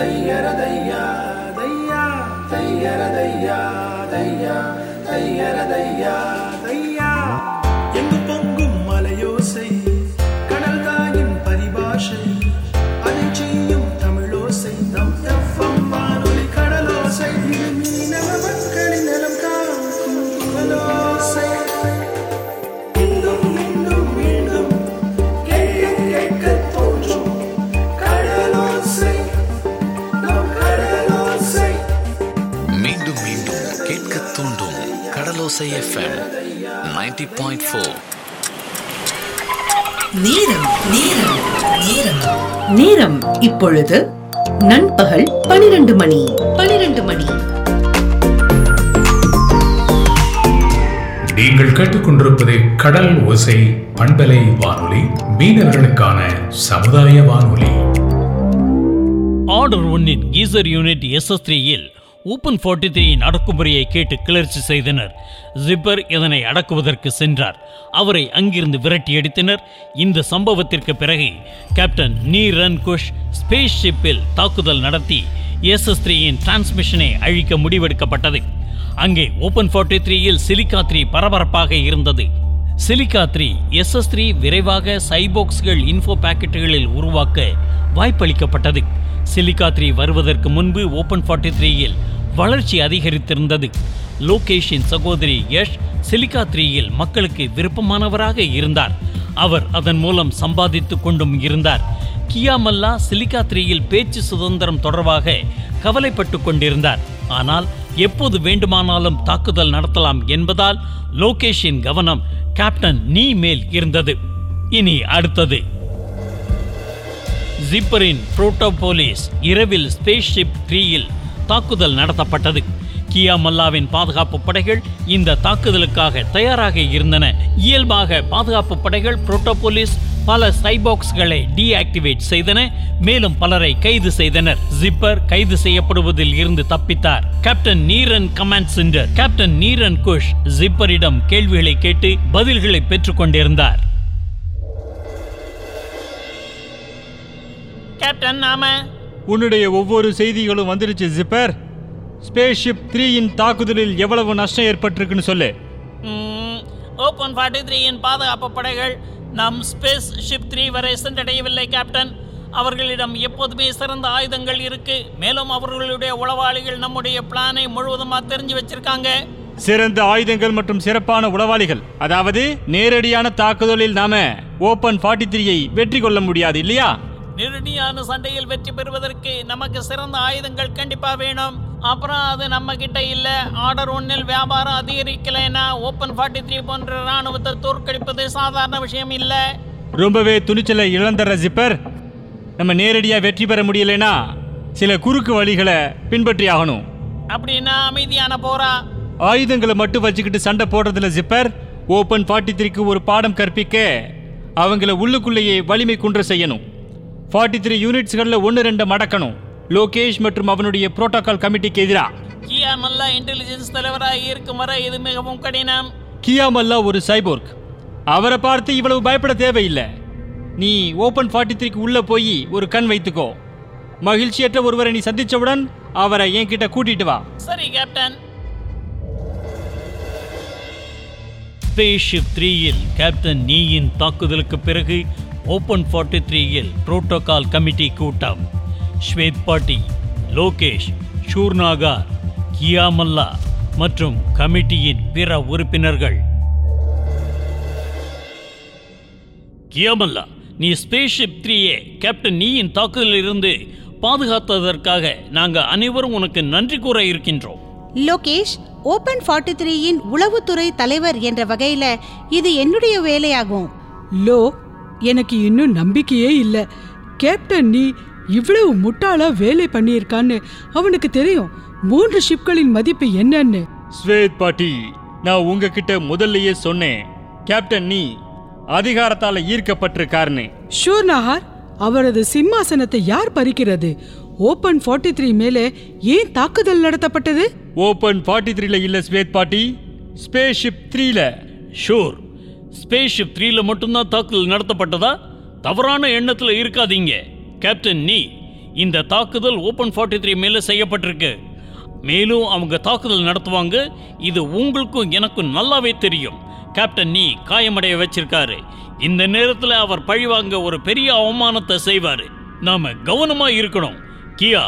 ديا ديا ديا ديا கடலோசை FM 90.4 point four நேரம் நேரம் நேரம். நேரம் இப்பொழுது நண்பகல் பனிரெண்டு மணி பனிரெண்டு மணி. நீங்கள் கேட்டுக்கொண்டிருப்பது கடல் ஓசை பண்பலை வானொலி மீனவர்களுக்கான சமுதாய வானொலி. ஆர்டர் ஒன்னின் கீசர் யூனிட் எஸ்எஸ் த்ரீயில் ஓப்பன் ஃபார்ட்டி த்ரீயின் அடக்குமுறையை கேட்டு கிளர்ச்சி செய்தனர். ஜிப்பர் இதனை அடக்குவதற்கு சென்றார். அவரை அங்கிருந்து விரட்டி அடித்தனர். இந்த சம்பவத்திற்கு பிறகு கேப்டன் நீ குஷ் ஸ்பேஸ் ஷிப்பில் தாக்குதல் நடத்தி எஸ்எஸ் த்ரீயின் டிரான்ஸ்மிஷனை அழிக்க முடிவெடுக்கப்பட்டது. அங்கே ஓப்பன் ஃபார்ட்டி த்ரீயில் சிலிக்கா த்ரீ பரபரப்பாக இருந்தது. சிலிக்கா த்ரீ எஸ்எஸ் த்ரீ விரைவாக சைபோக்ஸ்கள் இன்ஃபோ பாக்கெட்டுகளில் உருவாக்க வாய்ப்பளிக்கப்பட்டது. சிலிக்கா த்ரீ வருவதற்கு முன்பு ஓப்பன் ஃபார்ட்டி த்ரீயில் வளர்ச்சி அதிகரித்திருந்தது. லோகேஷின் சகோதரி யஷ் சிலிக்கா த்ரீயில் மக்களுக்கு விருப்பமானவராக இருந்தார். அவர் அதன் மூலம் சம்பாதித்து கொண்டும் இருந்தார். கியாமல்லா சிலிக்கா த்ரீயில் பேச்சு சுதந்திரம் தொடர்பாக கவலைப்பட்டு கொண்டிருந்தார். ஆனால் எப்போது வேண்டுமானாலும் தாக்குதல் நடத்தலாம் என்பதால் லோகேஷின் கவனம் கேப்டன் நீ மேல் இருந்தது. இனி அடுத்தது. ஜிப்பரின் புரோட்டோபோலிஸ் இரவில் ஸ்பேஸ் ஷிப் த்ரீயில் தாக்குதல் நடத்தப்பட்டது. கியா மல்லாவின் பாதுகாப்பு படைகள் இந்த தாக்குதலுக்காக தயாராக இருந்தன. இயல்பாக பாதுகாப்பு படைகள் புரோட்டோபோலிஸ் பல சைபாக்ஸ்களை டீஆக்டிவேட் செய்தன மேலும் பலரை கைது செய்தனர். ஜிப்பர் கைது செய்யப்படுவதில் இருந்து தப்பித்தார். Captain நீரன் command centre captain நீரன் Kush ஜிப்பரிடம் கேள்விகளை கேட்டு பதில்களை பெற்றுக் கொண்டிருந்தார். கேப்டன் நாம உன்னுடைய ஒவ்வொரு செய்திகளும் வந்துருச்சு ஜிப்பர் ஸ்பேஸ் ஷிப் த்ரீயின் தாக்குதலில் எவ்வளவு நஷ்டம் ஏற்பட்டிருக்குன்னு சொல்லு. ஓப்பன் ஃபார்ட்டி த்ரீயின் பாதுகாப்பு படைகள் நம் ஸ்பேஸ் ஷிப் த்ரீ வரை சென்றடையவில்லை கேப்டன் அவர்களிடம் எப்போதுமே சிறந்த ஆயுதங்கள் இருக்கு. மேலும் அவர்களுடைய உளவாளிகள் நம்முடைய பிளானை முழுவதுமாக தெரிஞ்சு வச்சிருக்காங்க. சிறந்த ஆயுதங்கள் மற்றும் சிறப்பான உளவாளிகள். அதாவது நேரடியான தாக்குதலில் நாம ஓபன் ஃபார்ட்டி த்ரீயை வெற்றி கொள்ள முடியாது இல்லையா? நெருடியான சண்டையில் வெற்றி பெறுவதற்கு நமக்கு சிறந்த ஆயுதங்கள் கண்டிப்பா வேணும். அப்புறம் அது நம்ம கிட்ட இல்ல. ஆர்டர் ஒன்னில் வியாபாரம் அதிகரிக்கலைன்னா ஓப்பன் ஃபார்ட்டி த்ரீ போன்ற ராணுவத்தை தோற்கடிப்பது சாதாரண விஷயம் இல்ல. ரொம்பவே துணிச்சலை இழந்துற ஜிப்பர். நம்ம நேரடியா வெற்றி பெற முடியலைன்னா சில குறுக்கு வழிகளை பின்பற்றி ஆகணும். அப்படின்னா அமைதியான போரா? ஆயுதங்களை மட்டும் வச்சுக்கிட்டு சண்டை போடுறதுல ஜிப்பர் ஓபன் ஃபார்ட்டி த்ரீக்கு ஒரு பாடம் கற்பிக்க அவங்கள உள்ளுக்குள்ளேயே வலிமை குன்ற செய்யணும். ஃபார்ட்டி த்ரீ யூனிட்ஸ்களில் ஒன்று ரெண்டு மடக்கணும். லோகேஷ் மற்றும் அவனுடைய புரோட்டோகால் கமிட்டிக்கு எதிராக கியா நல்லா இன்டெலிஜென்ஸ் தலைவராக இருக்கும் வரை இது மிகவும் கடினம். கியாமல்லா ஒரு சைபோர்க் அவரை பார்த்து இவ்வளவு பயப்பட தேவையில்லை. நீ ஓபன் ஃபார்ட்டி த்ரீக்கு உள்ள போய் ஒரு கண் வைத்துக்கோ. மகிழ்ச்சியற்ற ஒருவரை நீ சந்திச்சவுடன் அவரை என்கிட்ட கூட்டிட்டு வா. சரி கேப்டன் ஸ்பேஸ்ஷிப் த்ரீயில் கேப்டன் நீயின் தாக்குதலுக்கு பிறகு ஓப்பன் ஃபார்ட்டி த்ரீயில் புரோட்டோகால் கமிட்டி கூட்டம் ஸ்வேத் பாட்டி லோகேஷ் ஷூர்நாகார் கியாமல்லா மற்றும் கமிட்டியின் பிற உறுப்பினர்கள். கியாமல்லா நீ ஸ்பேஸ்ஷிப் த்ரீயே கேப்டன் நீயின் தாக்குதலில் இருந்து பாதுகாத்ததற்காக நாங்கள் அனைவரும் உனக்கு நன்றி கூற இருக்கின்றோம். லோகேஷ் ஓபன் ஃபார்ட்டி த்ரீயின் உளவுத்துறை தலைவர் என்ற வகையில் இது என்னுடைய வேலையாகும். லோ எனக்கு இன்னும் நம்பிக்கையே இல்ல. கேப்டன் நீ இவ்வளவு முட்டாளா வேலை பண்ணியிருக்கான்னு அவனுக்கு தெரியும். மூன்று ஷிப்களின் மதிப்பு என்னன்னு. ஸ்வேத் பாட்டி நான் உங்ககிட்ட முதல்லயே சொன்னேன். கேப்டன் நீ அதிகாரத்தால ஈர்க்கப்பட்டிருக்காருன்னு. ஷூர் நஹார் அவரது சிம்மாசனத்தை யார் பறிக்கிறது? ஓபன் ஃபார்ட்டி த்ரீ மேலே ஏன் தாக்குதல் நடத்தப்பட்டது? ஓபன் ஃபார்ட்டி த்ரீல இல்ல ஸ்வேத் பாட்டி. ஸ்பேஸ் ஷிப் த்ரீல ஷூர். ஸ்பேஸ்ஷிப் த்ரீல மட்டும்தான் தாக்குதல் நடத்தப்பட்டதா? தவறான எண்ணத்தில் இருக்காதீங்க. கேப்டன் நீ இந்த தாக்குதல் ஓபன் ஃபார்ட்டி த்ரீ மேலே செய்யப்பட்டிருக்கு. மேலும் அவங்க தாக்குதல் நடத்துவாங்க. இது உங்களுக்கும் எனக்கும் நல்லாவே தெரியும். கேப்டன் நீ காயமடைய வச்சிருக்காரு. இந்த நேரத்தில் அவர் பழிவாங்க ஒரு பெரிய அவமானத்தை செய்வாரு. நாம கவனமாக இருக்கணும். கியா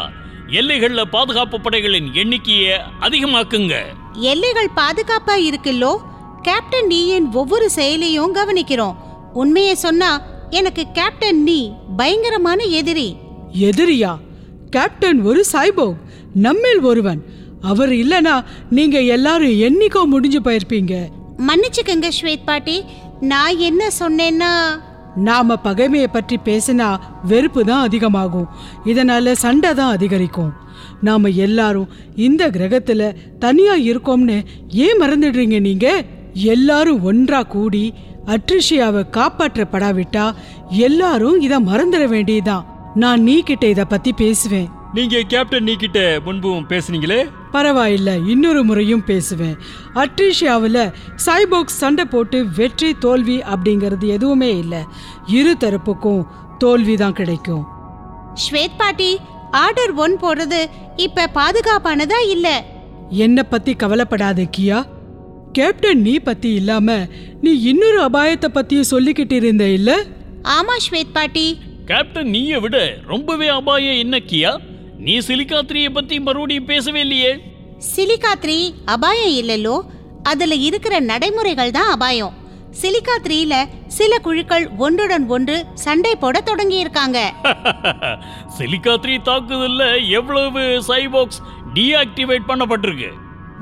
எல்லைகளில் பாதுகாப்பு படைகளின் எண்ணிக்கையை அதிகமாக்குங்க. எல்லைகள் பாதுகாப்பாக இருக்குல்லோ? கேப்டன் நீயின் ஒவ்வொரு செயலையும் கவனிக்கிறோம். உண்மையை சொன்னா எனக்கு கேப்டன் நீ பயங்கரமான எதிரி. எதிரியா? கேப்டன் ஒரு சைபோக் நம்மில் ஒருவன். அவர் இல்லனா நீங்க எல்லாரும் என்னைக்கோ முடிஞ்சு போயிருப்பீங்க. மன்னிச்சுக்கங்க ஸ்வேத் பாட்டி. நான் என்ன சொன்னேன்னா? நாம பகைமையை பற்றி பேசினா வெறுப்பு தான் அதிகமாகும். இதனால சண்டை தான் அதிகரிக்கும். நாம எல்லாரும் இந்த கிரகத்துல தனியா இருக்கோம்னு ஏன் மறந்துடுறீங்க நீங்க? எல்லாரும் ஒன்றா கூடி அட்ரிஷியாவை காப்பாற்றப்படாவிட்டா எல்லாரும் இத மறந்துட வேண்டியதுதான். நான் நீ கிட்ட இத பத்தி பேசுவேன். நீங்க கேப்டன் நீ கிட்ட முன்பும் பேசுனீங்களே? பரவாயில்ல இன்னொரு முறையும் பேசுவேன். அட்ரிஷியாவில் சைபோக்ஸ் சண்டை போட்டு வெற்றி தோல்வி அப்படிங்கிறது எதுவுமே இல்லை. இரு தரப்புக்கும் தோல்வி தான் கிடைக்கும். ஸ்வேத் பாட்டி ஆர்டர் ஒன் போடுறது இப்ப பாதுகாப்பானதா இல்ல? என்னை பத்தி கவலைப்படாத கியா. கேப்டன் நீ பத்தி இல்லாம நீ இன்னொரு அபாயத்தை பத்தியும் சொல்லிக்கிட்டு இருந்த இல்ல? ஆமா ஸ்வேத் பாட்டி. கேப்டன் நீயை விட ரொம்பவே அபாயம் என்ன கியா? நீ சிலிகாத்திரியை பத்தி மறுபடியும் பேசவே இல்லையே. சிலிகாத்ரி அபாயம் இல்லல்லோ அதுல இருக்கிற நடைமுறைகள் தான் அபாயம். சிலிகாத்ரியில சில குழுக்கள் ஒன்றுடன் ஒன்று சண்டை போட தொடங்கி இருக்காங்க சிலிகாத்ரி தாக்குதல்ல எவ்வளவு சைபாக்ஸ் டீஆக்டிவேட் பண்ணப்பட்டிருக்கு?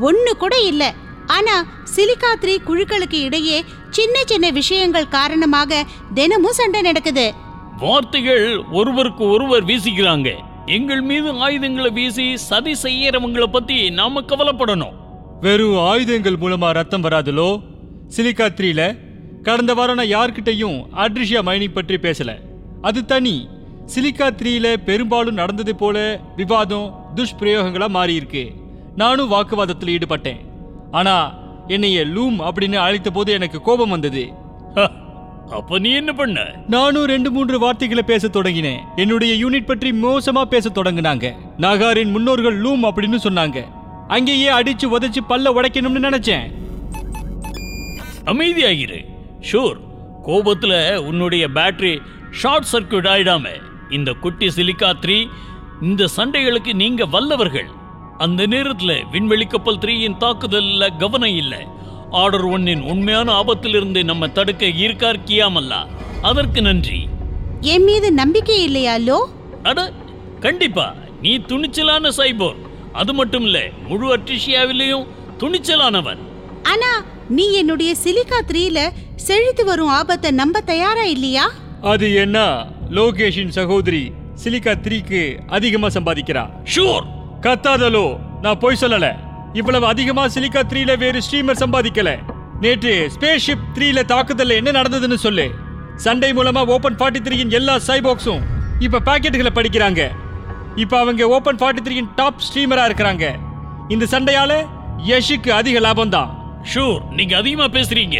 ஒண்ணு கூட இல்ல ஆனா சிலிகாத்ரி குழுக்களுக்கு இடையே சின்ன சின்ன விஷயங்கள் காரணமாக தினமும் சண்டை நடக்குது. வார்த்தைகள் ஒருவருக்கு ஒருவர் வீசிக்கிறாங்க. எங்கள் மீது ஆயுதங்களை வீசி சதி செய்யறவங்கள பத்தி நாம கவலைப்படணும். வெறும் ஆயுதங்கள் மூலமா ரத்தம் வராதுலோ? சிலிக்கா த்ரீல கடந்த வாரம் நான் யார்கிட்டயும் அட்ரிஷியா மைனிங் பற்றி பேசல. அது தனி. சிலிக்கா த்ரீல பெரும்பாலும் நடந்தது போல விவாதம் துஷ்பிரயோகங்களா மாறி இருக்கு நானும் வாக்குவாதத்தில் ஈடுபட்டேன். ஆனா என்னைய லூம் அப்படின்னு அழைத்த போது எனக்கு கோபம் வந்தது. அப்ப நீ என்ன பண்ண? நானும் ரெண்டு மூன்று வார்த்தைகளை பேச தொடங்கினேன். என்னுடைய யூனிட் பற்றி மோசமா பேச தொடங்குனாங்க. நாகாரின் முன்னோர்கள் லூம் அப்படின்னு சொன்னாங்க. அங்கேயே அடிச்சு உதைச்சு பல்ல உடைக்கணும்னு நினைச்சேன். அமைதியாகிரு. ஷூர் கோபத்துல உன்னுடைய பேட்டரி ஷார்ட் சர்க்யூட் ஆயிடாம. இந்த குட்டி சிலிக்கா த்ரீ இந்த சண்டைகளுக்கு நீங்க வல்லவர்கள். அந்த நேரத்துல விண்வெளி கப்பல் த்ரீயின் தாக்குதல்ல கவனம் இல்ல. ஆர்டர் ஒன்னின் உண்மையான ஆபத்திலிருந்து நம்ம தடுக்க இருக்கார் கியாமல்லா. அதற்கு நன்றி. என் மீது நம்பிக்கை இல்லையா லோ? அட கண்டிப்பா. நீ துணிச்சலான சைபோர். அது மட்டும் இல்ல முழு அட்ரிஷியாவிலையும் துணிச்சலானவன் ஆனா நீ என்னுடைய சிலிகா த்ரீல செழித்து வரும் ஆபத்தை நம்ப தயாரா இல்லையா? அது என்ன? லோகேஷின் சகோதரி சிலிக்கா த்ரீக்கு அதிகமா சம்பாதிக்கிறா. ஷூர் கத்தாதலோ நான் போய் சொல்லல. இவ்வளவு அதிகமா சிலிக்கா த்ரீல வேறு ஸ்ட்ரீமர் சம்பாதிக்கல. நேற்று ஸ்பேஸ் ஷிப் த்ரீல தாக்குதல்ல என்ன நடந்ததுன்னு சொல்லு. சண்டை மூலமா ஓபன் ஃபார்ட்டி த்ரீயின் எல்லா சைபாக்ஸும் இப்ப பாக்கெட்டுகளை படிக்கிறாங்க. இப்ப அவங்க ஓபன் ஃபார்ட்டி த்ரீயின் டாப் ஸ்ட்ரீமரா இருக்கிறாங்க. இந்த சண்டையால யஷுக்கு அதிக லாபம் தான் ஷூர் நீங்க அதிகமா பேசுறீங்க.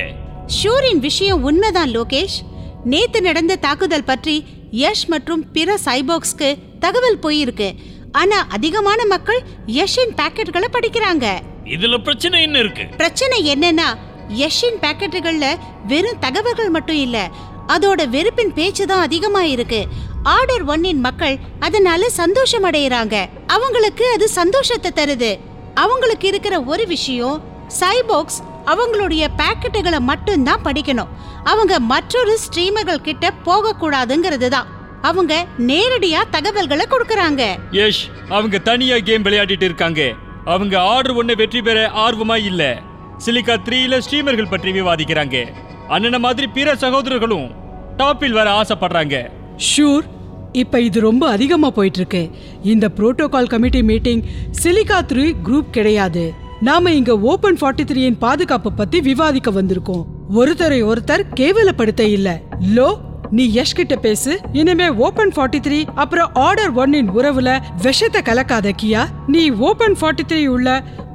ஷூரின் விஷயம் உண்மைதான் லோகேஷ். நேத்து நடந்த தாக்குதல் பற்றி யஷ் மற்றும் பிற சைபாக்ஸ்க்கு தகவல் போயிருக்கு. ஆனா அதிகமான மக்கள் யஷின் பாக்கெட்டுகளை படிக்கிறாங்க. இதுல பிரச்சனை என்ன இருக்கு? பிரச்சனை என்னன்னா யஷின் பாக்கெட்டுகள்ல வெறும் தகவல்கள் மட்டும் இல்ல அதோட வெறுப்பின் பேச்சு தான் அதிகமா இருக்கு. ஆர்டர் ஒன்னின் மக்கள் அதனால சந்தோஷம் அடையறாங்க. அவங்களுக்கு அது சந்தோஷத்தை தருது. அவங்களுக்கு இருக்கிற ஒரு விஷயம் சைபாக்ஸ் அவங்களுடைய பாக்கெட்டுகளை மட்டும்தான் படிக்கணும். அவங்க மற்றொரு ஸ்ட்ரீமர்கள் கிட்ட போக கூடாதுங்கிறது தான். அவங்க நேரடியா தகவல்களை கொடுக்கறாங்க. யஷ் அவங்க தனியா கேம் விளையாடிட்டு இருக்காங்க. அவங்க ஆர்டர் ஒண்ணு வெற்றி பெற ஆர்வமா இல்ல. சிலிக்கா த்ரீல ஸ்ட்ரீமர்கள் பற்றி விவாதிக்கிறாங்க. அண்ணன மாதிரி பிற சகோதரர்களும் டாப்பில் வர ஆசைப்படுறாங்க. ஷூர் இப்ப இது ரொம்ப அதிகமா போயிட்டு இருக்கு இந்த protocol committee meeting silica three group கிடையாது. நாம இங்க ஓபன் ஃபார்ட்டி த்ரீயின் பாதுகாப்பு பத்தி விவாதிக்க வந்திருக்கோம். ஒருத்தரை ஒருத்தர் கேவலப்படுத்த இல்ல. லோ நீ யஷ் கிட்ட பேசு. இனிமே ஓபன் ஃபார்ட்டி த்ரீ அப்புறம் ஆர்டர் ஒன்னின் உறவுல விஷத்தை கலக்காத கியா. நீ ஓபன் ஃபார்ட்டி த்ரீ உள்ள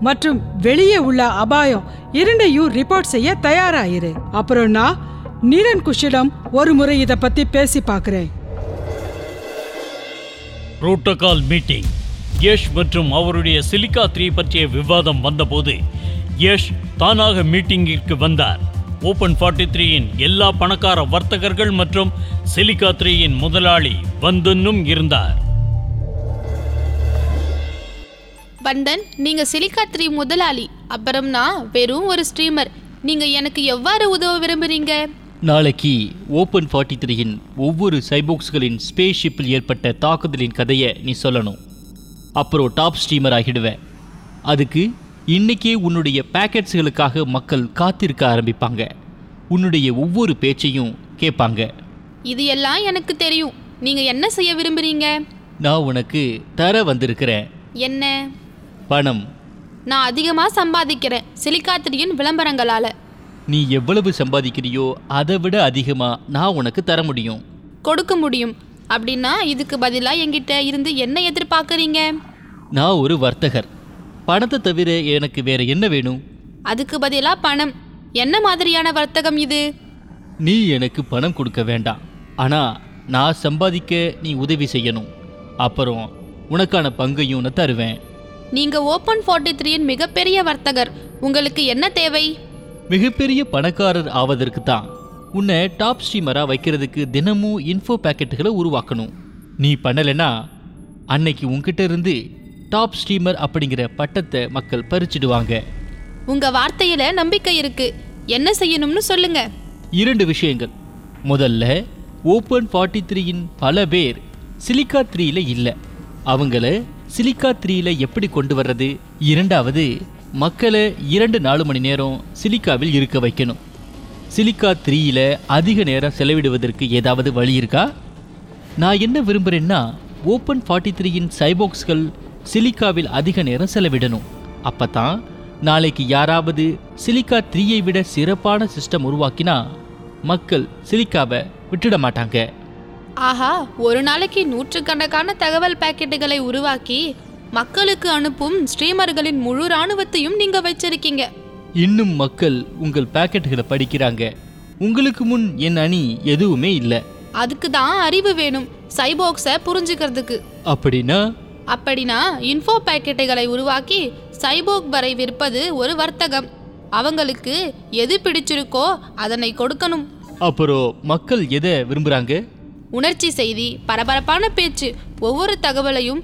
மற்றும் வெளியே உள்ள அபாயம் இரண்டையும் ரிப்போர்ட் செய்ய தயாராயிரு. அப்புறம் நான் நீரன் குஷிடம் ஒரு முறை இதை பத்தி பேசி பார்க்கிறேன் புரோட்டோகால் மீட்டிங். யஷ் மற்றும் அவருடைய சிலிக்கா த்ரீ பற்றிய விவாதம் வந்தபோது யஷ் தானாக மீட்டிங்கிற்கு வந்தார். ஓபன் ஃபார்ட்டி த்ரீயின் எல்லா பணக்கார வர்த்தகர்கள் மற்றும் சிலிக்கா த்ரீயின் முதலாளி வந்துன்னும் இருந்தார். பண்டன் நீங்க சிலிக்கா த்ரீ முதலாளி. அப்புறம் நான் வெறும் ஒரு ஸ்ட்ரீமர் நீங்க எனக்கு எவ்வாறு உதவ விரும்புறீங்க? நாளைக்கு ஓப்பன் ஃபார்ட்டி த்ரீயின் ஒவ்வொரு சைபோக்ஸ்களின் ஸ்பேஸ் ஷிப்பில் ஏற்பட்ட தாக்குதலின் கதையை நீ சொல்லணும். அப்புறம் டாப் ஸ்ட்ரீமர் ஆகிடுவேன். அதுக்கு இன்னைக்கே உன்னுடைய பேக்கெட்ஸ்களுக்காக மக்கள் காத்திருக்க ஆரம்பிப்பாங்க. உன்னுடைய ஒவ்வொரு பேச்சையும் கேட்பாங்க. இது எல்லாம் எனக்கு தெரியும். நீங்க என்ன செய்ய விரும்புறீங்க? நான் உனக்கு தர வந்திருக்கிறேன். என்ன? பணம். நான் அதிகமா சம்பாதிக்கிறேன். சிலிக்கா த்ரீயின் விளம்பரங்களால. நீ எவ்வளவு சம்பாதிக்கிறியோ அதை விட அதிகமாக நான் உனக்கு தர முடியும். கொடுக்க முடியும். அப்படின்னா இதுக்கு பதிலா என்கிட்ட இருந்து என்ன எதிர்பார்க்கறீங்க? நான் ஒரு வர்த்தகர். பணத்தை தவிர எனக்கு வேற என்ன வேணும்? அதுக்கு பதிலா பணம். என்ன மாதிரியான வர்த்தகம் இது? நீ எனக்கு பணம் கொடுக்க வேண்டாம். ஆனா நான் சம்பாதிக்க நீ உதவி செய்யணும். அப்புறம் உனக்கான பங்கையும் நான் தருவேன். நீங்க ஓப்பன் ஃபார்ட்டி த்ரீயின் மிகப்பெரிய வர்த்தகர். உங்களுக்கு என்ன தேவை? மிகப்பெரிய பணக்காரர் ஆவதற்கு தான் உன்னை டாப் ஸ்ட்ரீமரா வைக்கிறதுக்கு தினமும் இன்ஃபோ பேக்கெட்டுகளை உருவாக்கணும். நீ பண்ணலைன்னா அன்னைக்கு உன்கிட்ட இருந்து டாப் ஸ்ட்ரீமர் அப்படிங்கிற பட்டத்தை மக்கள் பறிச்சிடுவாங்க. உங்க வார்த்தையில நம்பிக்கை இருக்கு. என்ன செய்யணும்னு சொல்லுங்க. இரண்டு விஷயங்கள். முதல்ல ஓப்பன் ஃபார்ட்டி த்ரீயின் பல பேர் சிலிக்கா த்ரீல இல்லை. அவங்கள சிலிக்கா த்ரீல எப்படி கொண்டு வர்றது? இரண்டாவது மக்களை இரண்டு நாலு மணி நேரம் சிலிக்காவில் இருக்க வைக்கணும். சிலிக்கா த்ரீல அதிக நேரம் செலவிடுவதற்கு ஏதாவது வழி இருக்கா? நான் என்ன விரும்புகிறேன்னா ஓப்பன் ஃபார்ட்டி த்ரீயின் சைபோக்ஸ்கள் சிலிக்காவில் அதிக நேரம் செலவிடணும். அப்போ தான் நாளைக்கு யாராவது சிலிக்கா த்ரீயை விட சிறப்பான சிஸ்டம் உருவாக்கினா மக்கள் சிலிக்காவை விட்டுட மாட்டாங்க. ஆஹா ஒரு நாளைக்கு நூற்றுக்கணக்கான தகவல் பாக்கெட்டுகளை உருவாக்கி மக்களுக்கு அனுப்பும் ஸ்ட்ரீமர்களின் முழு ராணுவத்தையும் நீங்க வச்சிருக்கீங்க. இன்னும் மக்கள் உங்கள் பாக்கெட்டுகளை படிக்கிறாங்க. உங்களுக்கு முன் என் அணி எதுவுமே இல்லை. அதுக்கு தான் அறிவு வேணும் சைபோக்ஸை புரிஞ்சுக்கிறதுக்கு. அப்படின்னா அப்படின்னா இன்ஃபோ பாக்கெட்டுகளை உருவாக்கி சைபோக் வரை விற்பது ஒரு வர்த்தகம். அவங்களுக்கு எது பிடிச்சிருக்கோ அதனை கொடுக்கணும். அப்புறம் மக்கள் எதை விரும்புகிறாங்க உணர்ச்சி செய்தி பரபரப்பான பேச்சு ஒவ்வொரு தகவலையும்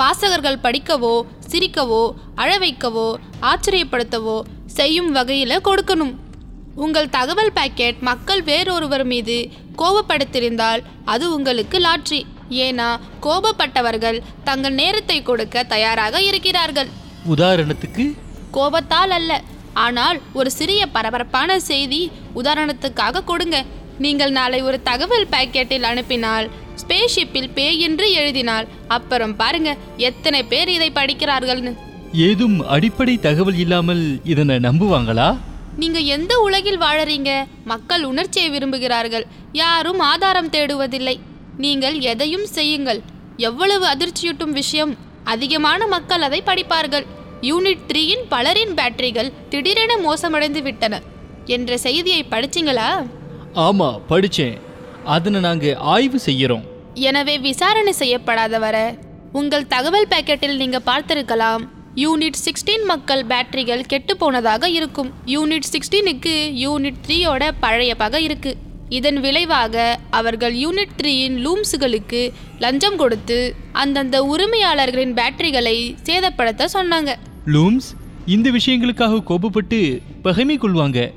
வாசகர்கள் படிக்கவோ சிரிக்கவோ அழ வைக்கவோ ஆச்சரியப்படுத்தவோ செய்யும் வகையில் கொடுக்கணும். உங்கள் தகவல் பாக்கெட் மக்கள் வேறொருவர் மீது கோபப்படுத்தியிருந்தால் அது உங்களுக்கு லாட்ரி. ஏன்னா கோபப்பட்டவர்கள் தங்கள் நேரத்தை கொடுக்க தயாராக இருக்கிறார்கள். உதாரணத்துக்கு? கோபத்தால் அல்ல. ஆனால் ஒரு சிறிய பரபரப்பான செய்தி உதாரணத்துக்காக கொடுங்க. நீங்கள் நாளை ஒரு தகவல் பாக்கெட்டில் அனுப்பினால் ஸ்பேஸ்ஷிப்பில் பேய் என்று எழுதினால் அப்புறம் பாருங்க எத்தனை பேர் இதை படிக்கிறார்கள்னு. ஏதும் அடிப்படை தகவல் இல்லாமல் இதனை நம்புவாங்களா? நீங்க எந்த உலகில் வாழறீங்க? மக்கள் உணர்ச்சியை விரும்புகிறார்கள். யாரும் ஆதாரம் தேடுவதில்லை. நீங்கள் எதையும் செய்யுங்கள். எவ்வளவு அதிர்ச்சியூட்டும் விஷயம். அதிகமான மக்கள் அதை படிப்பார்கள். யூனிட் த்ரீயின் பலரின் பேட்டரிகள் திடீரென மோசமடைந்து விட்டன. என்ற செய்தியை படிச்சிங்களா? ஆமா படிச்சேன். அதனை நாங்க ஆய்வு செய்யறோம். எனவே விசாரணை செய்யப்படாத வர உங்கள் தகவல் பாக்கெட்டில் நீங்க பார்த்திருக்கலாம். யூனிட் சிக்ஸ்டீன் மக்கள் பேட்டரிகள் கெட்டு போனதாக இருக்கும். யூனிட் சிக்ஸ்டீனுக்கு யூனிட் த்ரீயோட பழைய பகை இருக்கு. இதன் விளைவாக அவர்கள் யூனிட் த்ரீயின் லூம்ஸுகளுக்கு லஞ்சம் கொடுத்து அந்தந்த உரிமையாளர்களின் பேட்டரிகளை சேதப்படுத்த சொன்னாங்க. லூம்ஸ்? இந்த விஷயங்களுக்காக கோபப்பட்டு பகைமை கொள்வாங்க.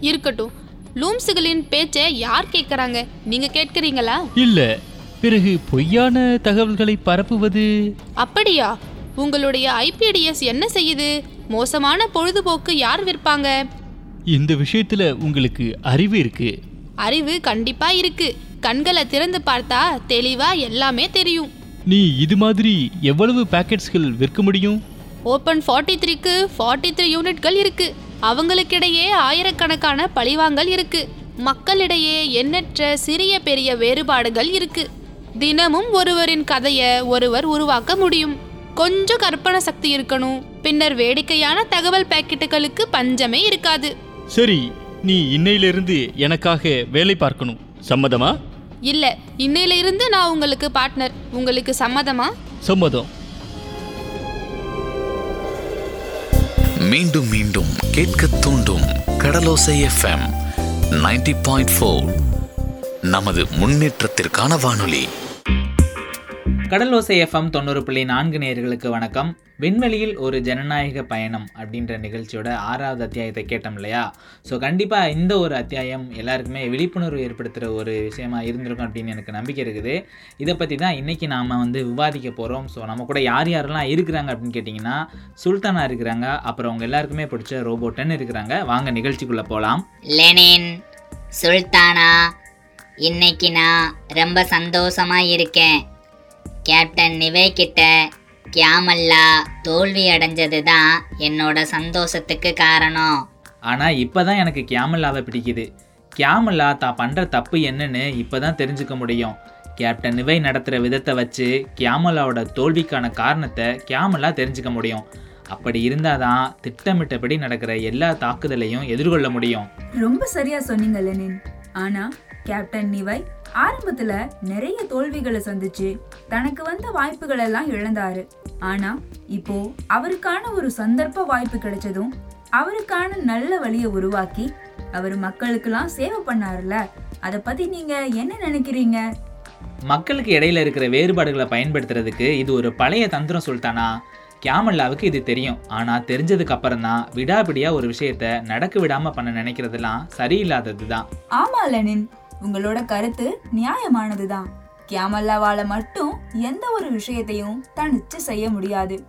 இருக்கட்டும். லூம்ஸுகளின் பேச்சை யார் கேட்குறாங்க நீங்க கேட்குறீங்களா? இல்ல. பிறகு பொய்யான தகவல்களை பரப்புவது? அப்படியா? உங்களுடைய ஐபிடிஎஸ் என்ன செய்யுது? மோசமான பொழுதுபோக்கு யார் விற்பாங்க? இந்த விஷயத்துல உங்களுக்கு அறிவு இருக்கு. அறிவு கண்டிப்பா இருக்கு. கண்களை திறந்து பார்த்தா தெளிவா எல்லாமே தெரியும். நீ இது மாதிரி எவ்வளவு பாக்கெட்ஸ்கள் விற்க முடியும்? ஓப்பன் ஃபார்ட்டி த்ரீக்கு ஃபார்ட்டி த்ரீ யூனிட்கள் இருக்கு. அவங்களுக்கிடையே ஆயிரக்கணக்கான பழிவாங்கல் இருக்கு. மக்களிடையே எண்ணற்ற சிறிய பெரிய வேறுபாடுகள் இருக்கு. தினமும் ஒருவரின் கதையை ஒருவர் உருவாக்க முடியும். கொஞ்சம் கற்பனை சக்தி இருக்கணும். பின்னர் வேடிக்கையான தகவல் பாக்கெட்டுகளுக்கு பஞ்சமே இருக்காது. சரி நீ இன்னையிலிருந்து எனக்காக வேலை பார்க்கணும். சம்மதமா? இல்ல இன்னையில இருந்து நான் உங்களுக்கு பார்ட்னர் உங்களுக்கு சம்மதமா? சம்மதம். மீண்டும் மீண்டும் கேட்க தூண்டும் கடலோசை எஃப்எம் 90.4 பாயிண்ட் நமது முன்னேற்றத்திற்கான வானொலி. கடலோசை எஃப்எம் தொண்ணூறு புள்ளி நான்கு நேயர்களுக்கு வணக்கம். விண்வெளியில் ஒரு ஜனநாயக பயணம் அப்படின்ற நிகழ்ச்சியோட ஆறாவது அத்தியாயத்தை கேட்டோம் இல்லையா? ஸோ கண்டிப்பாக இந்த ஒரு அத்தியாயம் எல்லாருக்குமே விழிப்புணர்வு ஏற்படுத்துகிற ஒரு விஷயமா இருந்திருக்கும் அப்படின்னு எனக்கு நம்பிக்கை இருக்குது. இதை பற்றி தான் இன்றைக்கி நாம் வந்து விவாதிக்க போகிறோம் ஸோ நம்ம கூட யார் யாரெல்லாம் இருக்கிறாங்க அப்படின்னு கேட்டிங்கன்னா சுல்தானா இருக்கிறாங்க. அப்புறம் அவங்க எல்லாருக்குமே பிடிச்ச ரோபோட்டன் இருக்கிறாங்க. வாங்க நிகழ்ச்சிக்குள்ளே போகலாம் லெனின் சுல்தானா இன்னைக்கு நான் ரொம்ப சந்தோஷமாக இருக்கேன். கேப்டன் நிவே கிட்ட கியாமல்லா தோல்வி அடைஞ்சது தான் என்னோட சந்தோஷத்துக்கு காரணம். ஆனால் இப்போ தான் எனக்கு கேமல்லாவை பிடிக்குது. கேமல்லா தான் பண்ணுற தப்பு என்னன்னு இப்போ தான் தெரிஞ்சுக்க முடியும். கேப்டன் நிவை நடத்துகிற விதத்தை வச்சு கேமலாவோட தோல்விக்கான காரணத்தை கேமலா தெரிஞ்சுக்க முடியும். அப்படி இருந்தால் தான் திட்டமிட்டபடி நடக்கிற எல்லா தாக்குதலையும் எதிர்கொள்ள முடியும். ரொம்ப சரியா சொன்னீங்க லெனின். ஆனா கேப்டன் நிவை ஆரம்பத்துல நிறைய தோல்விகளை சந்திச்சு தனக்கு வந்த வாய்ப்புகள் எல்லாம் இழந்தாரு. ஆனா இப்போ அவருக்கான ஒரு சந்தர்ப்ப வாய்ப்பு கிடைச்சதும் அவருக்கான நல்ல வழியை உருவாக்கி அவர் மக்களுக்கெல்லாம் சேவை பண்ணாருல அத பத்தி நீங்க என்ன நினைக்கிறீங்க? மக்களுக்கு இடையில இருக்கிற வேறுபாடுகளை பயன்படுத்துறதுக்கு இது ஒரு பழைய தந்திரம் சுல்தானா? கேமல்லாவுக்கு இது தெரியும். ஆனால் தெரிஞ்சதுக்கு அப்புறம் தான் விடாபிடியா ஒரு விஷயத்த நடக்க விடாம பண்ண நினைக்கிறதெல்லாம் சரியில்லாதது தான் ஆமா லெனின். உங்களோட கருத்து நியாயமானதுதான். கியாமல்லாவால மட்டும் எந்த ஒரு விஷயத்தையும் தனிச்சு செய்ய முடியாது.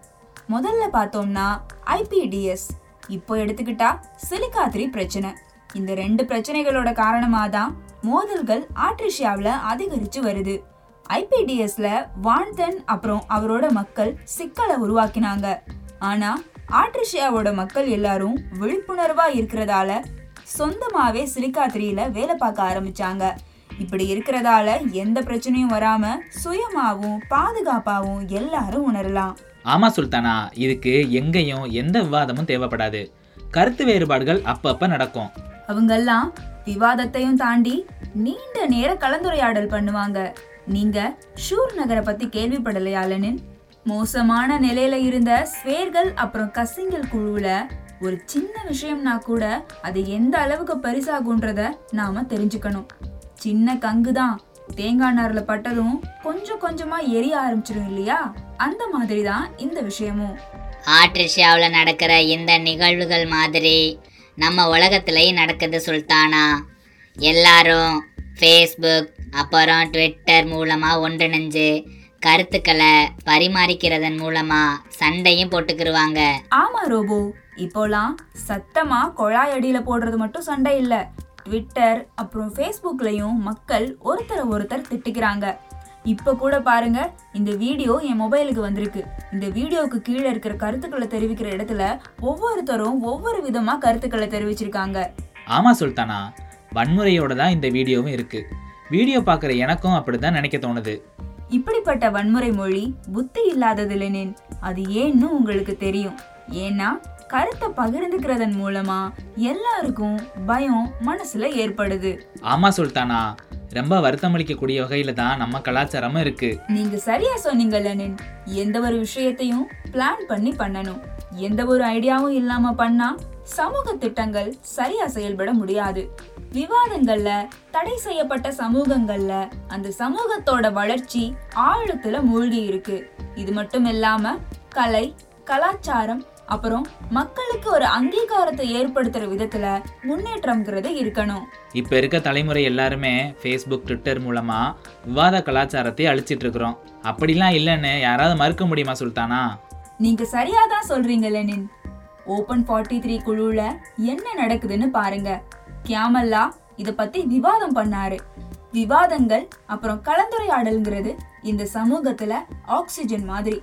முதல்ல பார்த்தோம்னா ஐபிடிஎஸ் இப்போ எடுத்துக்கிட்டா சிலிக்கா த்ரீ பிரச்சனை. இந்த ரெண்டு பிரச்சனைகளோட காரணமாக தான் மோதல்கள் ஆட்ரிஷியாவில் அதிகரித்து வருது. ஐபிடிஎஸ்ல வான்தன் அப்புறம் அவரோட மக்கள் சிக்கலை உருவாக்கினாங்க. ஆனா ஆட்ரிஷியாவோட மக்கள் எல்லாரும் விழிப்புணர்வா இருக்கிறதால சொந்தமாவே சிலிக்கா த்ரீல வேலை பார்க்க ஆரம்பிச்சாங்க. இப்படி இருக்கிறதால எந்த பிரச்சனையும் வராம சுயமாவும் பாதுகாப்பாவும் எல்லாரும் உணரலாம். ஆமா சுல்தானா இதுக்கு எங்கேயும் எந்த விவாதமும் தேவைப்படாது. கருத்து வேறுபாடுகள் அப்பப்ப நடக்கும். அவங்கெல்லாம் விவாதத்தையும் தாண்டி நீண்ட நேர கலந்துரையாடல் பண்ணுவாங்க. நீங்க ஷூர் நகரை பத்தி கேள்விப்படலையா லெனின்? மோசமான நிலையில இருந்த ஸ்வேர்கள் அப்புறம் கசிங்கல் குழுவுல ஒரு சின்ன விஷயம்னா கூட அது எந்த அளவுக்கு பரிசாகுன்றத நாம தெரிஞ்சுக்கணும். சின்ன கங்கு தான். தேங்காய் நார்ல பட்டதும் கொஞ்சம் கொஞ்சமா எரிய ஆரம்பிச்சிடும் இல்லையா? அந்த மாதிரி தான் இந்த விஷயமும். ஆட்ரிஷியாவில் நடக்கிற இந்த நிகழ்வுகள் மாதிரி நம்ம உலகத்திலையும் நடக்குது சுல்தானா. எல்லாரும் ஃபேஸ்புக் அப்புறம் ட்விட்டர் மூலமாக ஒன்றிணைஞ்சு கருத்துக்களை பரிமாறிக்கிறதன் மூலமாக சண்டையும் போட்டுக்கிருவாங்க. ஆமா ரோபோ. இப்போலாம் சத்தமா குழாய் அடியில போடுறது மட்டும் சண்டை இல்ல. ட்விட்டர் அப்புறம் ஃபேஸ்புக்லயும் மக்கள் ஒருத்தரை ஒருத்தர் திட்டிக்கிறாங்க. இப்ப கூட பாருங்க இந்த வீடியோ என் மொபைலுக்கு வந்திருக்கு. இந்த வீடியோவுக்கு கீழே இருக்கிற கருத்துக்களை தெரிவிக்கிற இடத்துல ஒவ்வொருத்தரும் ஒவ்வொரு விதமா கருத்துக்களை தெரிவிச்சிருக்காங்க. ஆமா சுல்தானா வன்முறையோட தான் இந்த வீடியோவும் இருக்கு. வீடியோ பார்க்குற எனக்கும் அப்படிதான் நினைக்க தோணுது. இப்படிப்பட்ட வன்முறை மொழி புத்தி இல்லாதது லெனின் அது ஏன்னு உங்களுக்கு தெரியும். ஏன்னா கருத்தை பகிர்ந்துக்கிறதன் மூலமா எல்லாருக்கும் பயம் மனசுல ஏற்படுது. ஆமா சுல்தானா ரொம்ப வருத்தமளிக்கக்கூடிய வகையில தான் நம்ம கலாச்சாரமும் இருக்கு. நீங்க சரியா சொன்னீங்க லெனின். எந்த ஒரு விஷயத்தையும் பிளான் பண்ணி பண்ணணும். எந்த ஒரு ஐடியாவும் இல்லாம பண்ணா சமூக திட்டங்கள் சரியா செயல்பட முடியாது. விவாதங்கள்ல தடை செய்யப்பட்ட சமூகங்கள்ல அந்த சமூகத்தோட வளர்ச்சி ஆழத்துல மூழ்கி இருக்கு. இது மட்டும் இல்லாம கலை கலாச்சாரம் அப்புறம் மக்களுக்கு ஒரு அங்கீகாரத்தை ஏற்படுத்துற விதத்துல முன்னேற்றம்ங்கிறது இருக்கணும். இப்போ இருக்க தலைமுறை எல்லாருமே ஃபேஸ்புக் ட்விட்டர் மூலமா விவாத கலாச்சாரத்தை அழிச்சிட்டு இருக்கிறோம் அப்படிலாம் இல்லைன்னு யாராவது மறுக்க முடியுமா சுல்தானா? நீங்க சரியாதான் சொல்றீங்க லெனின். ஓபன் ஃபார்ட்டி த்ரீ குழுல என்ன நடக்குதுன்னு பாருங்க. கியாமல்லா இத பத்தி விவாதம் பண்ணாரு. விவாதங்கள் அப்புறம் கலந்துரையாடல்ங்கிறது இந்த சமூகத்துல ஆக்சிஜன் மாதிரி.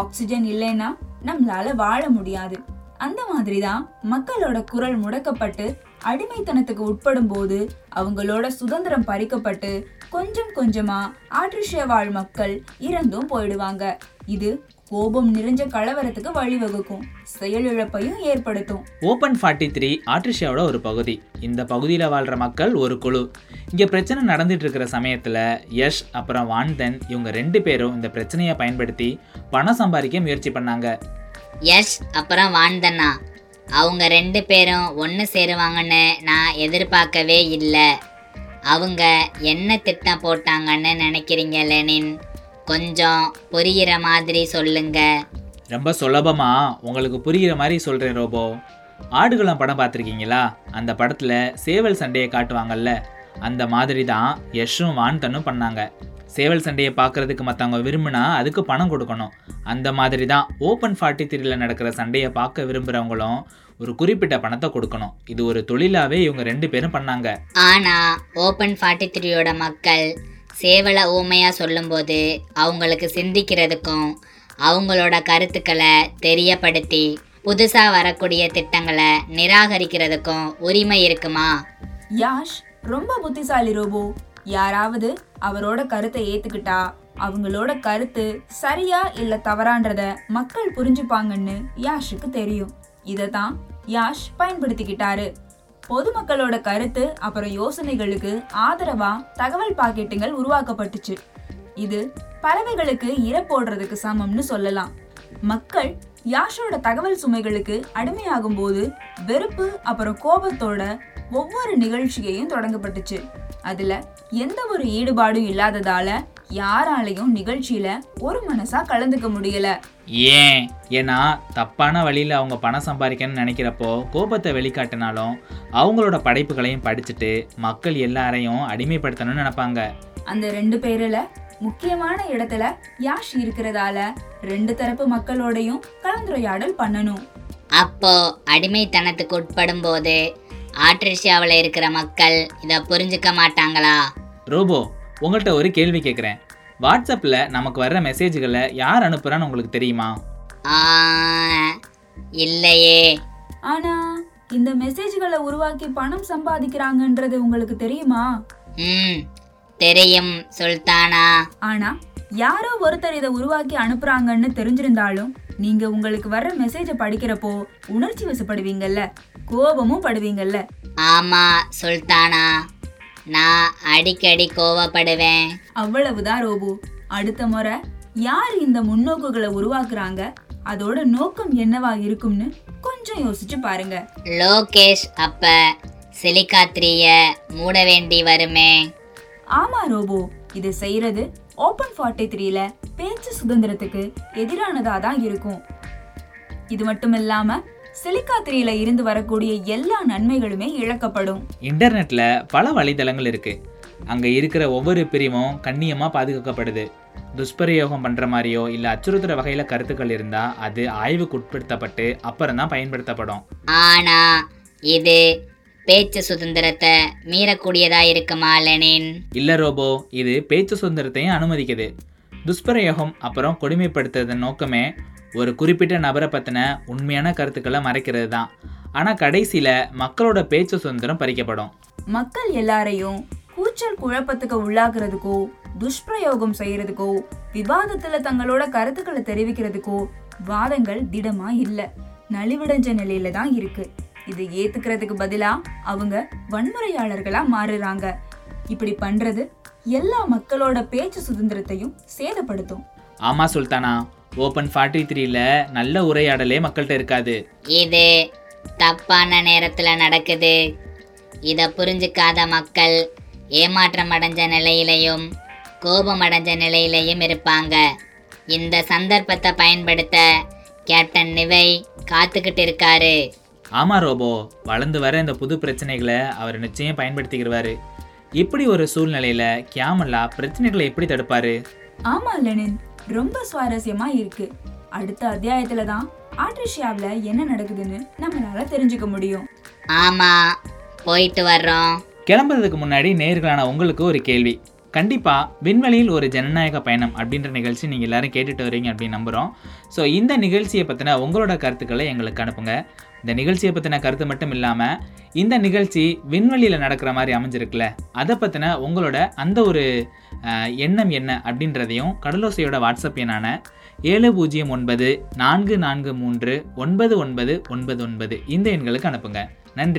ஆக்சிஜன் இல்லைன்னா நம்மளால வாழ முடியாது. அந்த மாதிரி தான் மக்களோட குரல் முடக்கப்பட்டு அடிமைத்தனத்துக்கு உட்படும் போது அவங்களோட சுதந்திரம் பறிக்கப்பட்டு கொஞ்சம் கொஞ்சமா ஆட்ரிஷிய வாழ் மக்கள் இறந்தும் போயிடுவாங்க. இது கோபம் நிறைஞ்ச கலவரத்துக்கு வழிவகுக்கும் செயலிழப்பையும் ஏற்படுத்தும். ஓப்பன் ஃபார்ட்டி த்ரீ ஆட்ரிஷியாவோட ஒரு பகுதி. இந்த பகுதியில் வாழ்கிற மக்கள் ஒரு குழு. இங்கே பிரச்சனை நடந்துட்டு இருக்கிற சமயத்தில் யஷ் அப்புறம் வான்தன் இவங்க ரெண்டு பேரும் இந்த பிரச்சனையை பயன்படுத்தி பணம் சம்பாதிக்க முயற்சி பண்ணாங்க. யஷ் அப்புறம் வான்தண்ணா. அவங்க ரெண்டு பேரும் ஒன்று சேருவாங்கன்னு நான் எதிர்பார்க்கவே இல்லை. அவங்க என்ன திட்டம் போட்டாங்கன்னு நினைக்கிறீங்க லெனின்? கொஞ்சம் புரியிற மாதிரி சொல்லுங்க. ரொம்ப சுலபமா உங்களுக்கு புரிகிற மாதிரி சொல்கிறேன் ரோபோ. ஆடுகளம் படம் பார்த்துருக்கீங்களா? அந்த படத்தில் சேவல் சண்டையை காட்டுவாங்கல்ல அந்த மாதிரி தான் யஷும் வான்தனும் பண்ணாங்க. சேவல் சண்டையை பார்க்குறதுக்கு மற்றவங்க விரும்பினா அதுக்கு பணம் கொடுக்கணும். அந்த மாதிரி தான் ஓப்பன் ஃபார்ட்டி த்ரீல நடக்கிற சண்டையை பார்க்க விரும்புகிறவங்களும் ஒரு குறிப்பிட்ட பணத்தை கொடுக்கணும். இது ஒரு தொழிலாகவே இவங்க ரெண்டு பேரும் பண்ணாங்க. ஆனா ஓப்பன் ஃபார்ட்டி த்ரீயோட மக்கள் சேவலை ஊமையாக சொல்லும்போது அவங்களுக்கு சிந்திக்கிறதுக்கும் அவங்களோட கருத்துக்களை தெரியப்படுத்தி புதுசாக வரக்கூடிய திட்டங்களை நிராகரிக்கிறதுக்கும் உரிமை இருக்குமா? யாஷ் ரொம்ப புத்திசாலி ரோபோ. யாராவது அவரோட கருத்தை ஏத்துக்கிட்டா அவங்களோட கருத்து சரியா இல்ல தவறான்றத மக்கள் புரிஞ்சுப்பாங்கன்னு யாஷுக்கு தெரியும். இதை தான் யாஷ் பயன்படுத்திக்கிட்டாரு. பொதுமக்களோட கருத்து அப்புறம் யோசனைகளுக்கு ஆதரவா தகவல் பாக்கெட்டுகள் உருவாக்கப்பட்டுச்சு. இது பறவைகளுக்கு இரை போடுறதுக்கு சமம்னு சொல்லலாம். மக்கள் யாஷோட தகவல் சுமைகளுக்கு அடிமையாகும் போது வெறுப்பு அப்புறம் கோபத்தோட ஒவ்வொரு நிகழ்ச்சியையும் தொடங்கப்பட்டுச்சு. அதுல எந்த ஒரு ஈடுபாடும் இல்லாததால யாராலையும் நிகழ்ச்சியில ஒரு மனசா கலந்துக்க முடியல. ஏன்? ஏன்னா தப்பான வழியில் அவங்க பணம் சம்பாதிக்கணும்னு நினைக்கிறப்போ கோபத்தை வெளிக்காட்டினாலும் அவங்களோட படைப்புகளையும் படிச்சுட்டு மக்கள் எல்லாரையும் அடிமைப்படுத்தணும்னு நினைப்பாங்க. அந்த ரெண்டு பேர்ல முக்கியமான இடத்துல யாஷ் இருக்கிறதால ரெண்டு தரப்பு மக்களோடையும் கலந்துரையாடல் பண்ணணும். அப்போ அடிமைத்தனத்துக்கு உட்படும் போது ஆட்ரிஷியாவில் இருக்கிற மக்கள் இதை புரிஞ்சுக்க மாட்டாங்களா? ரோபோ உங்கள்கிட்ட ஒரு கேள்வி கேட்குறேன் வாட்ஸ்அப்பில் நமக்கு வர்ற மெசேஜ்களை யார் அனுப்புகிறான்னு உங்களுக்கு தெரியுமா? இல்லையே. ஆனா இந்த மெசேஜ்களை உருவாக்கி பணம் சம்பாதிக்கிறாங்கன்றது உங்களுக்கு தெரியுமா? ம் தெரியும் சுல்தானா. ஆனா யாரோ ஒருத்தர் இதை உருவாக்கி அனுப்புறாங்கன்னு தெரிஞ்சிருந்தாலும் நீங்க உங்களுக்கு வர்ற மெசேஜை படிக்கிறப்போ உணர்ச்சி வசப்படுவீங்கல்ல கோபமும் படுவீங்கல்ல. ஆமா சுல்தானா. நான் அடிக்கடி கோவப்படுவேன். அவ்வளவுதான் ரோபோ. அடுத்த முறை யார் இந்த முன்னோக்குகளை உருவாக்குறாங்க? அதோட நோக்கம் என்னவா இருக்கும்னு கொஞ்சம் யோசிச்சு பாருங்க. லோகேஷ் அப்ப சிலிக்காத்திரிய மூட வேண்டி வருமே. ஆமா ரோபோ. இது செய்யறது ஓபன் ஃபார்ட்டி த்ரீல பேச்சு சுதந்திரத்துக்கு எதிரானதா தான் இருக்கும். இது மட்டும் இல்லாம சிலிக்கா த்ரீல இருந்து வரக்கூடிய எல்லா நன்மைகளுமே இழக்கப்படும். இன்டர்நெட்டில் பல வலைதளங்கள் இருக்குது அங்கே இருக்கிற ஒவ்வொரு பிரிவும் கண்ணியமாக பாதுகாக்கப்படுது. துஷ்பிரயோகம் பண்ணுற மாதிரியோ இல்லை அச்சுறுத்துற வகையில் கருத்துக்கள் இருந்தால் அது ஆய்வுக்கு உட்படுத்தப்பட்டு அப்புறம் தான் பயன்படுத்தப்படும். ஆனா இது பேச்சு சுதந்திரத்தை மீறக்கூடியதா இருக்குமா லெனின் இல்லை ரோபோ இது பேச்சு சுதந்திரத்தையும் அனுமதிக்குது. துஷ்பிரயோகம் அப்புறம் கொடுமைப்படுத்துறதன் நோக்கமே ஒரு குறிப்பிட்ட நபரை பற்றின உண்மையான கருத்துக்களை மறைக்கிறது தான் ஆனால் கடைசியில் மக்களோட பேச்சு சுதந்திரம் பறிக்கப்படும். மக்கள் எல்லாரையும் கூச்சல் குழப்பத்துக்கு உள்ளாக்குறதுக்கோ துஷ்பிரயோகம் செய்யறதுக்கோ விவாதத்துல தங்களோட கருத்துக்களை தெரிவிக்கிறதுக்கோ வாதங்கள் திடமா இல்ல. நலிவடைஞ்ச நிலையில தான் இருக்கு. இது ஏத்துக்கிறதுக்கு பதிலா அவங்க வன்முறையாளர்களா மாறுறாங்க. இப்படி பண்றது எல்லா மக்களோட பேச்சு சுதந்திரத்தையும் சேதப்படுத்தும். ஆமாம் சுல்தானா. ஓப்பன் ஃபார்ட்டி த்ரீல நல்ல உரையாடலே மக்கள்கிட்ட இருக்காது. இது தப்பான நேரத்துல நடக்குது. இத புரிஞ்சுக்காத மக்கள் ஏமாற்றம் அடைஞ்ச நிலையிலையும் கோபம் அடைஞ்ச நிலையிலையும் இருப்பாங்க. இந்த சந்தர்ப்பத்தை பயன்படுத்த கேப்டன் நிவை காத்துக்கிட்டு இருக்காரு. ஆமாம் ரோபோ. வளர்ந்து வர இந்த புது பிரச்சனைகளை அவர் நிச்சயம் பயன்படுத்திக்கிடுவாரு. இப்படி ஒரு சூழ்நிலையில் கியாமல்லா பிரச்சனைகளை எப்படி தடுப்பாரு? ஆமா லெனின். ரொம்ப சுவாரஸ்யமா இருக்கு. அடுத்த அத்தியாயத்துல தான் ஆட்ரிஷியாவில் என்ன நடக்குதுன்னு நம்மளால தெரிஞ்சுக்க முடியும். ஆமா போயிட்டு வர்றோம். கிளம்புறதுக்கு முன்னாடி நேர்களான உங்களுக்கு ஒரு கேள்வி. கண்டிப்பாக விண்வெளியில் ஒரு ஜனநாயக பயணம் அப்படின்ற நிகழ்ச்சி நீங்கள் எல்லாரும் கேட்டுட்டு வரீங்க அப்படின்னு நம்புகிறோம் ஸோ இந்த நிகழ்ச்சியை பற்றின உங்களோட கருத்துக்களை எங்களுக்கு அனுப்புங்க. இந்த நிகழ்ச்சியை பற்றின கருத்து மட்டும் இல்லாமல் இந்த நிகழ்ச்சி விண்வெளியில் நடக்கிற மாதிரி அமைஞ்சிருக்குல்ல? அதை பற்றின உங்களோட அந்த ஒரு எண்ணம் என்ன அப்படின்றதையும் கடலோசையோட வாட்ஸ்அப் எண்ணான ஏழு பூஜ்ஜியம் ஒன்பது நான்கு நான்கு மூன்று ஒன்பது ஒன்பது ஒன்பது ஒன்பது இந்த எண்களுக்கு அனுப்புங்க. நன்றி.